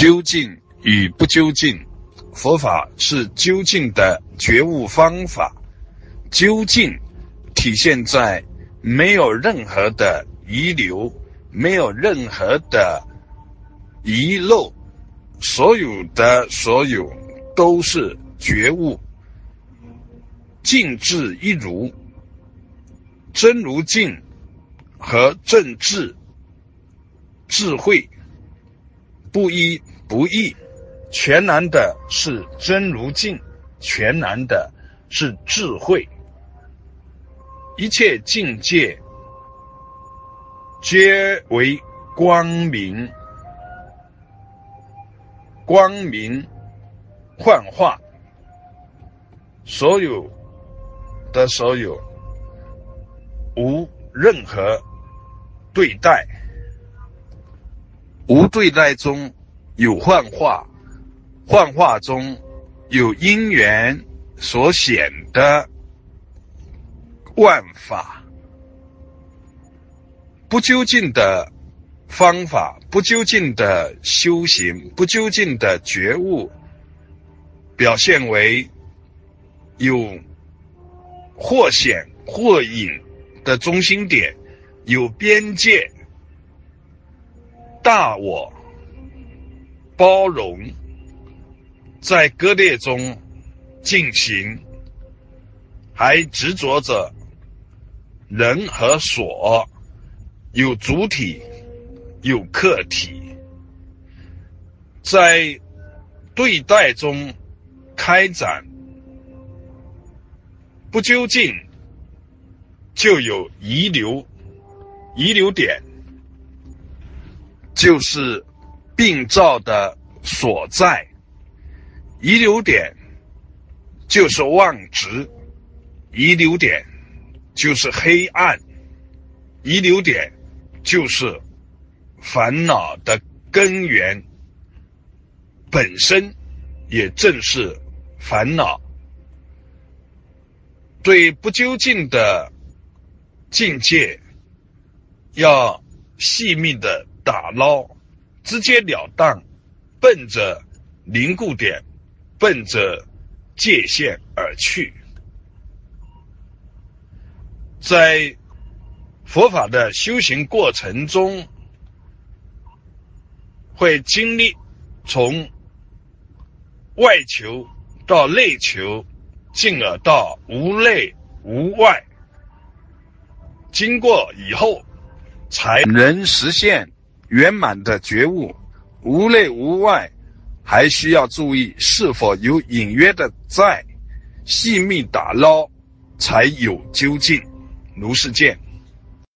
究竟与不究竟，佛法是究竟的觉悟方法。究竟体现在没有任何的遗留，没有任何的遗漏，所有的所有都是觉悟，静智一如，真如静和正智智慧不一不易，全然的是真如境，全然的是智慧。一切境界皆为光明，光明幻化，所有的所有无任何对待，无对待中有幻化，幻化中有因缘所显的。万法不究竟的方法，不究竟的修行，不究竟的觉悟，表现为有或显或隐的中心点，有边界，大我包容，在割裂中进行，还执着着。人和所有主体，有客体，在对待中开展，不究竟就有遗留，遗留点就是病灶的所在，遗留点就是妄执，遗留点。就是黑暗，遗留点就是烦恼的根源，本身也正是烦恼。对不究竟的境界，要细密的打捞，直截了当，奔着凝固点，奔着界限而去。在佛法的修行过程中，会经历从外求到内求，进而到无内无外。经过以后，才能实现圆满的觉悟。无内无外，还需要注意是否有隐约的在，细密打捞，才有究竟。如是见。